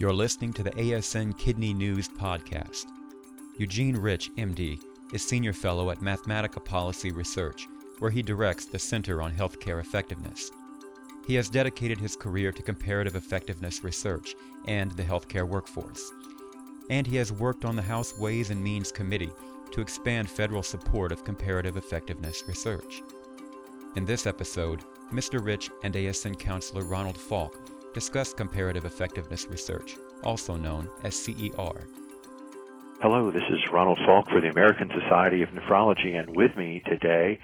You're listening to the ASN Kidney News Podcast. Eugene Rich, MD, is Senior Fellow at Mathematica Policy Research, where he directs the Center on Healthcare Effectiveness. He has dedicated his career to comparative effectiveness research and the healthcare workforce. And he has worked on the House Ways and Means Committee to expand federal support of comparative effectiveness research. In this episode, Mr. Rich and ASN counselor Ronald Falk discuss comparative effectiveness research, also known as CER. Hello, this is Ronald Falk for the American Society of Nephrology, and with me today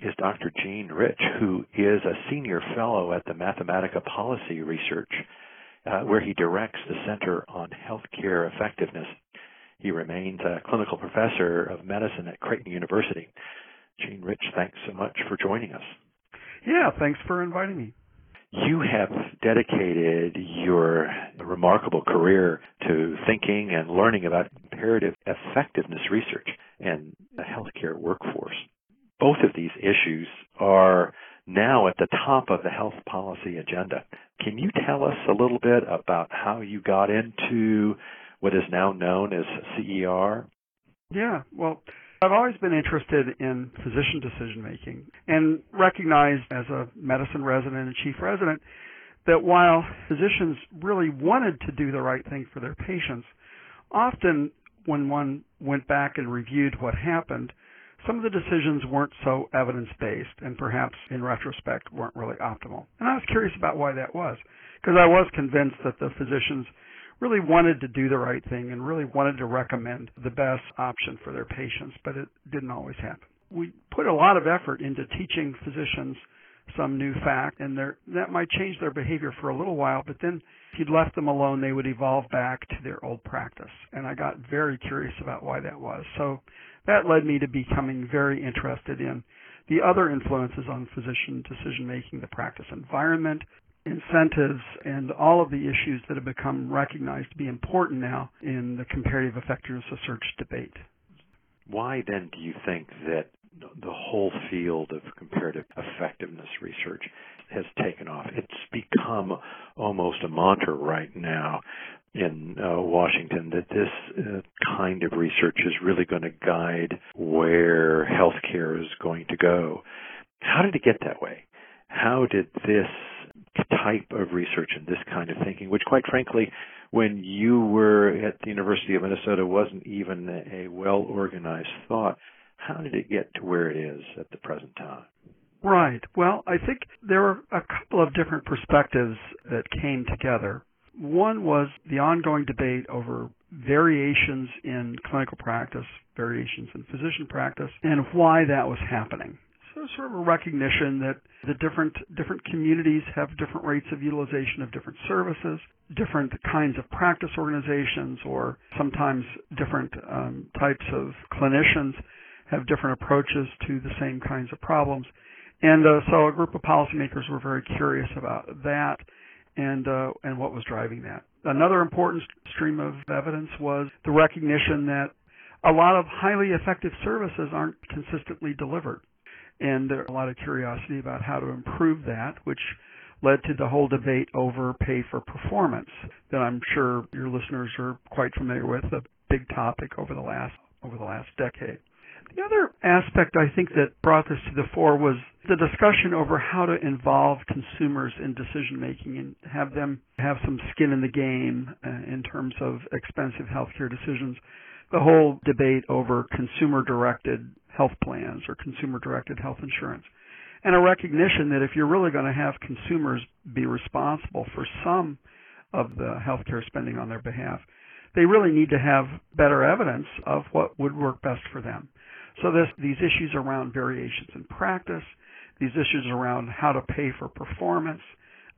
is Dr. Gene Rich, who is a senior fellow at the Mathematica Policy Research, uh, where he directs the Center on Healthcare Effectiveness. He remains a clinical professor of medicine at Creighton University. Gene Rich, thanks so much for joining us. Yeah, thanks for inviting me. You have dedicated your remarkable career to thinking and learning about comparative effectiveness research and the healthcare workforce. Both of these issues are now at the top of the health policy agenda. Can you tell us a little bit about how you got into what is now known as CER? Yeah, well, I've always been interested in physician decision making and recognized as a medicine resident and chief resident that while physicians really wanted to do the right thing for their patients, often when one went back and reviewed what happened, some of the decisions weren't so evidence based and perhaps in retrospect weren't really optimal. And I was curious about why that was because I was convinced that the physicians really wanted to do the right thing and really wanted to recommend the best option for their patients, but it didn't always happen. We put a lot of effort into teaching physicians some new fact and that might change their behavior for a little while, but then if you'd left them alone, they would evolve back to their old practice. And I got very curious about why that was. So that led me to becoming very interested in the other influences on physician decision making, the practice environment, incentives and all of the issues that have become recognized to be important now in the comparative effectiveness research debate. Why then do you think that the whole field of comparative effectiveness research has taken off? It's become almost a mantra right now in uh, Washington that this uh, kind of research is really going to guide where healthcare is going to go. How did it get that way? How did this type of research and this kind of thinking, which quite frankly, when you were at the University of Minnesota wasn't even a well organized thought. How did it get to where it is at the present time? Right. Well, I think there were a couple of different perspectives that came together. One was the ongoing debate over variations in clinical practice, variations in physician practice, and why that was happening. So sort of a recognition that the different different communities have different rates of utilization of different services, different kinds of practice organizations, or sometimes different um, types of clinicians have different approaches to the same kinds of problems. And uh, so a group of policymakers were very curious about that and uh, and what was driving that. Another important stream of evidence was the recognition that a lot of highly effective services aren't consistently delivered and there's a lot of curiosity about how to improve that, which led to the whole debate over pay for performance that I'm sure your listeners are quite familiar with, a big topic over the last over the last decade. The other aspect I think that brought this to the fore was the discussion over how to involve consumers in decision making and have them have some skin in the game uh, in terms of expensive healthcare decisions. The whole debate over consumer directed health plans or consumer directed health insurance. And a recognition that if you're really going to have consumers be responsible for some of the healthcare spending on their behalf, they really need to have better evidence of what would work best for them. So this, these issues around variations in practice, these issues around how to pay for performance,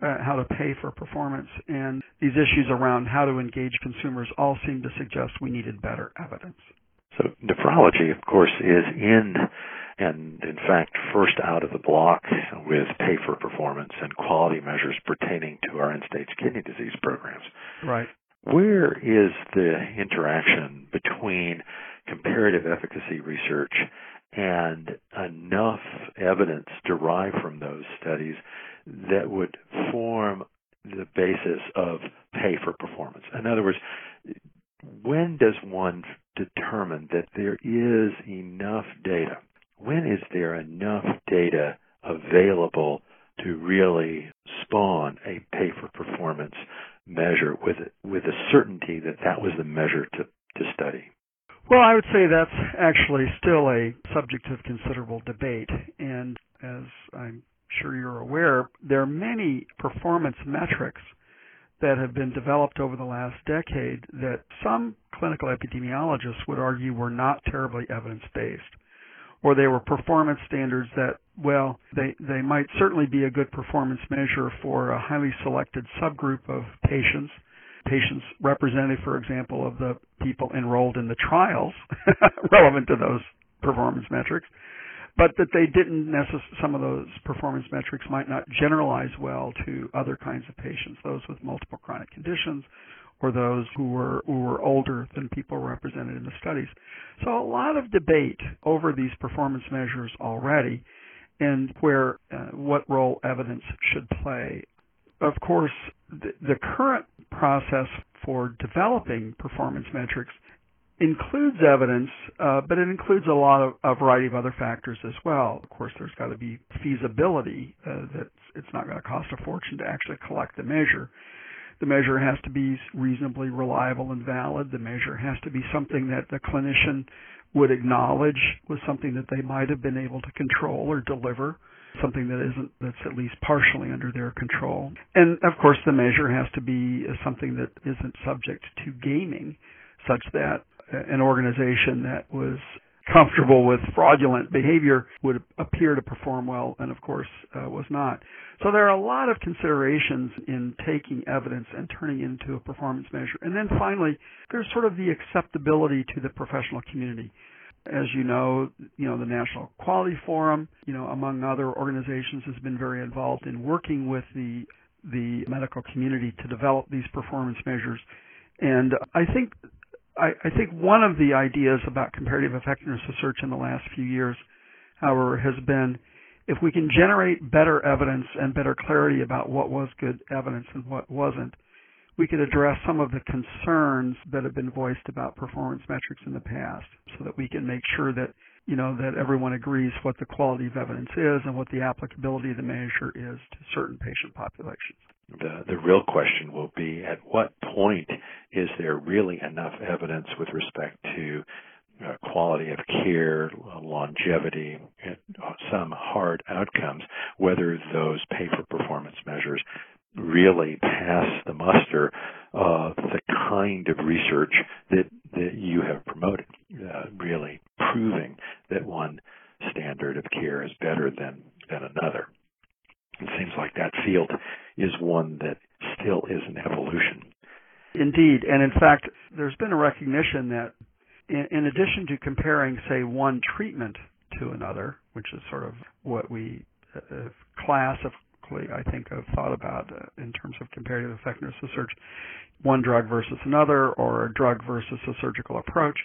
uh, how to pay for performance, and these issues around how to engage consumers all seem to suggest we needed better evidence. So nephrology, of course, is in and in fact first out of the block with pay for performance and quality measures pertaining to our end stage kidney disease programs. Right. Where is the interaction between comparative efficacy research and enough evidence derived from those studies that would form the basis of pay for performance. In other words, when does one determine that there is enough data? When is there enough data available to really spawn a pay for performance measure with with a certainty that that was the measure to, to study? Well, I would say that's actually still a subject of considerable debate. And as I'm sure you're aware, there are many performance metrics that have been developed over the last decade that some clinical epidemiologists would argue were not terribly evidence based. Or they were performance standards that, well, they, they might certainly be a good performance measure for a highly selected subgroup of patients patients representative, for example, of the people enrolled in the trials relevant to those performance metrics, but that they didn't necessarily, some of those performance metrics might not generalize well to other kinds of patients, those with multiple chronic conditions or those who were who were older than people represented in the studies. So a lot of debate over these performance measures already and where uh, what role evidence should play. Of course, the, the current process for developing performance metrics includes evidence, uh, but it includes a lot of a variety of other factors as well. Of course, there's got to be feasibility uh, that it's not going to cost a fortune to actually collect the measure. The measure has to be reasonably reliable and valid. The measure has to be something that the clinician would acknowledge was something that they might have been able to control or deliver something that isn't that's at least partially under their control. And of course the measure has to be something that isn't subject to gaming such that an organization that was comfortable with fraudulent behavior would appear to perform well and of course uh, was not. So there are a lot of considerations in taking evidence and turning it into a performance measure. And then finally, there's sort of the acceptability to the professional community. As you know, you know, the National Quality Forum, you know, among other organizations has been very involved in working with the the medical community to develop these performance measures. And I think I, I think one of the ideas about comparative effectiveness research in the last few years, however, has been if we can generate better evidence and better clarity about what was good evidence and what wasn't, we could address some of the concerns that have been voiced about performance metrics in the past so that we can make sure that you know that everyone agrees what the quality of evidence is and what the applicability of the measure is to certain patient populations. The the real question will be at what point is there really enough evidence with respect to uh, quality of care, longevity, some hard outcomes, whether those pay for performance measures really pass the muster of the kind of research that, that you have promoted, uh, really proving that one standard of care is better than, than another. It seems like that field is one that still is an evolution. Indeed, and in fact, there's been a recognition that in, in addition to comparing, say, one treatment to another, which is sort of what we uh, class of I think have thought about uh, in terms of comparative effectiveness research, one drug versus another or a drug versus a surgical approach.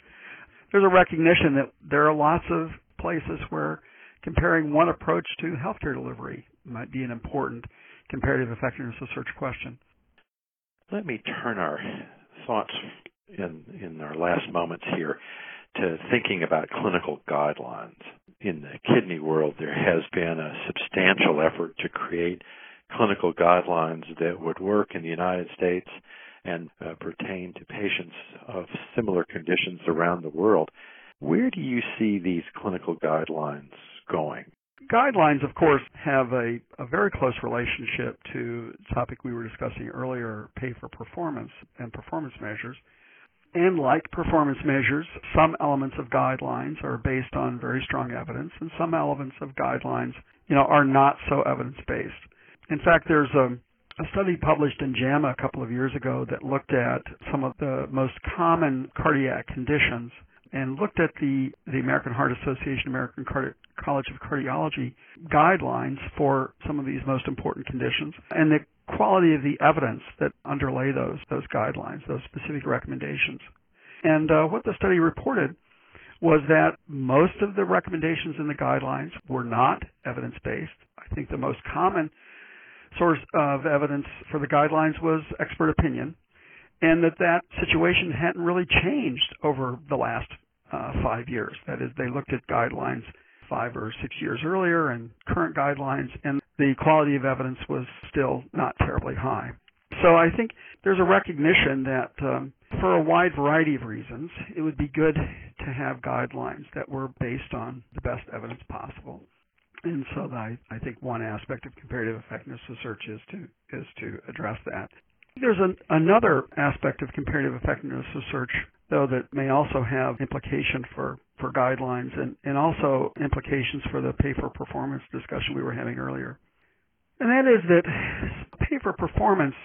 There's a recognition that there are lots of places where comparing one approach to healthcare delivery might be an important comparative effectiveness research question. Let me turn our thoughts in in our last moments here to thinking about clinical guidelines in the kidney world, there has been a substantial effort to create clinical guidelines that would work in the United States and uh, pertain to patients of similar conditions around the world. Where do you see these clinical guidelines going? Guidelines, of course, have a, a very close relationship to the topic we were discussing earlier, pay for performance and performance measures. And like performance measures, some elements of guidelines are based on very strong evidence, and some elements of guidelines, you know, are not so evidence-based. In fact, there's a, a study published in JAMA a couple of years ago that looked at some of the most common cardiac conditions and looked at the, the American Heart Association, American Cardi- College of Cardiology guidelines for some of these most important conditions. And the quality of the evidence that underlay those those guidelines, those specific recommendations. And uh, what the study reported was that most of the recommendations in the guidelines were not evidence based. I think the most common source of evidence for the guidelines was expert opinion, and that that situation hadn't really changed over the last uh, five years. That is, they looked at guidelines five or six years earlier and current guidelines, and the quality of evidence was still not terribly high. So I think there's a recognition that um, for a wide variety of reasons, it would be good to have guidelines that were based on the best evidence possible. And so I, I think one aspect of comparative effectiveness research is to is to address that. There's an, another aspect of comparative effectiveness research, though, that may also have implication for, for guidelines and, and also implications for the pay for performance discussion we were having earlier. And that is that pay for performance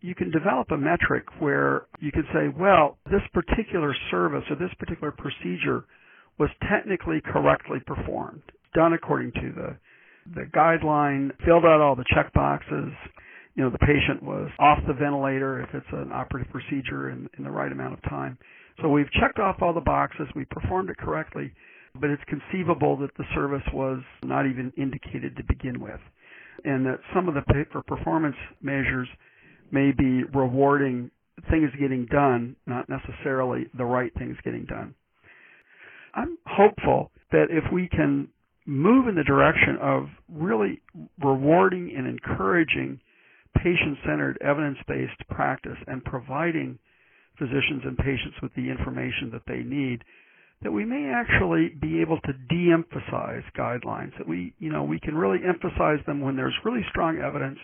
you can develop a metric where you can say, well, this particular service or this particular procedure was technically correctly performed, done according to the the guideline, filled out all the check boxes. You know, the patient was off the ventilator if it's an operative procedure in, in the right amount of time. So we've checked off all the boxes, we performed it correctly, but it's conceivable that the service was not even indicated to begin with. And that some of the pay for performance measures may be rewarding things getting done, not necessarily the right things getting done. I'm hopeful that if we can move in the direction of really rewarding and encouraging patient-centered evidence-based practice and providing physicians and patients with the information that they need, that we may actually be able to de-emphasize guidelines, that we, you know, we can really emphasize them when there's really strong evidence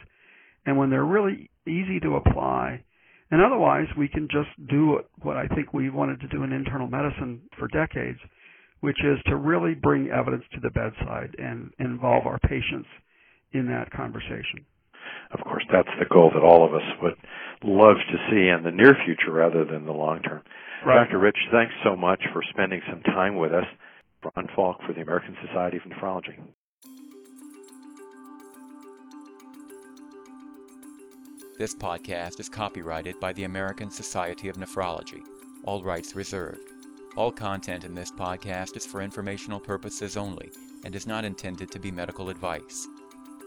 and when they're really easy to apply. And otherwise, we can just do what I think we wanted to do in internal medicine for decades, which is to really bring evidence to the bedside and involve our patients in that conversation. Of course, that's the goal that all of us would love to see in the near future rather than the long term. Right. Dr. Rich, thanks so much for spending some time with us. Ron Falk for the American Society of Nephrology. This podcast is copyrighted by the American Society of Nephrology, all rights reserved. All content in this podcast is for informational purposes only and is not intended to be medical advice.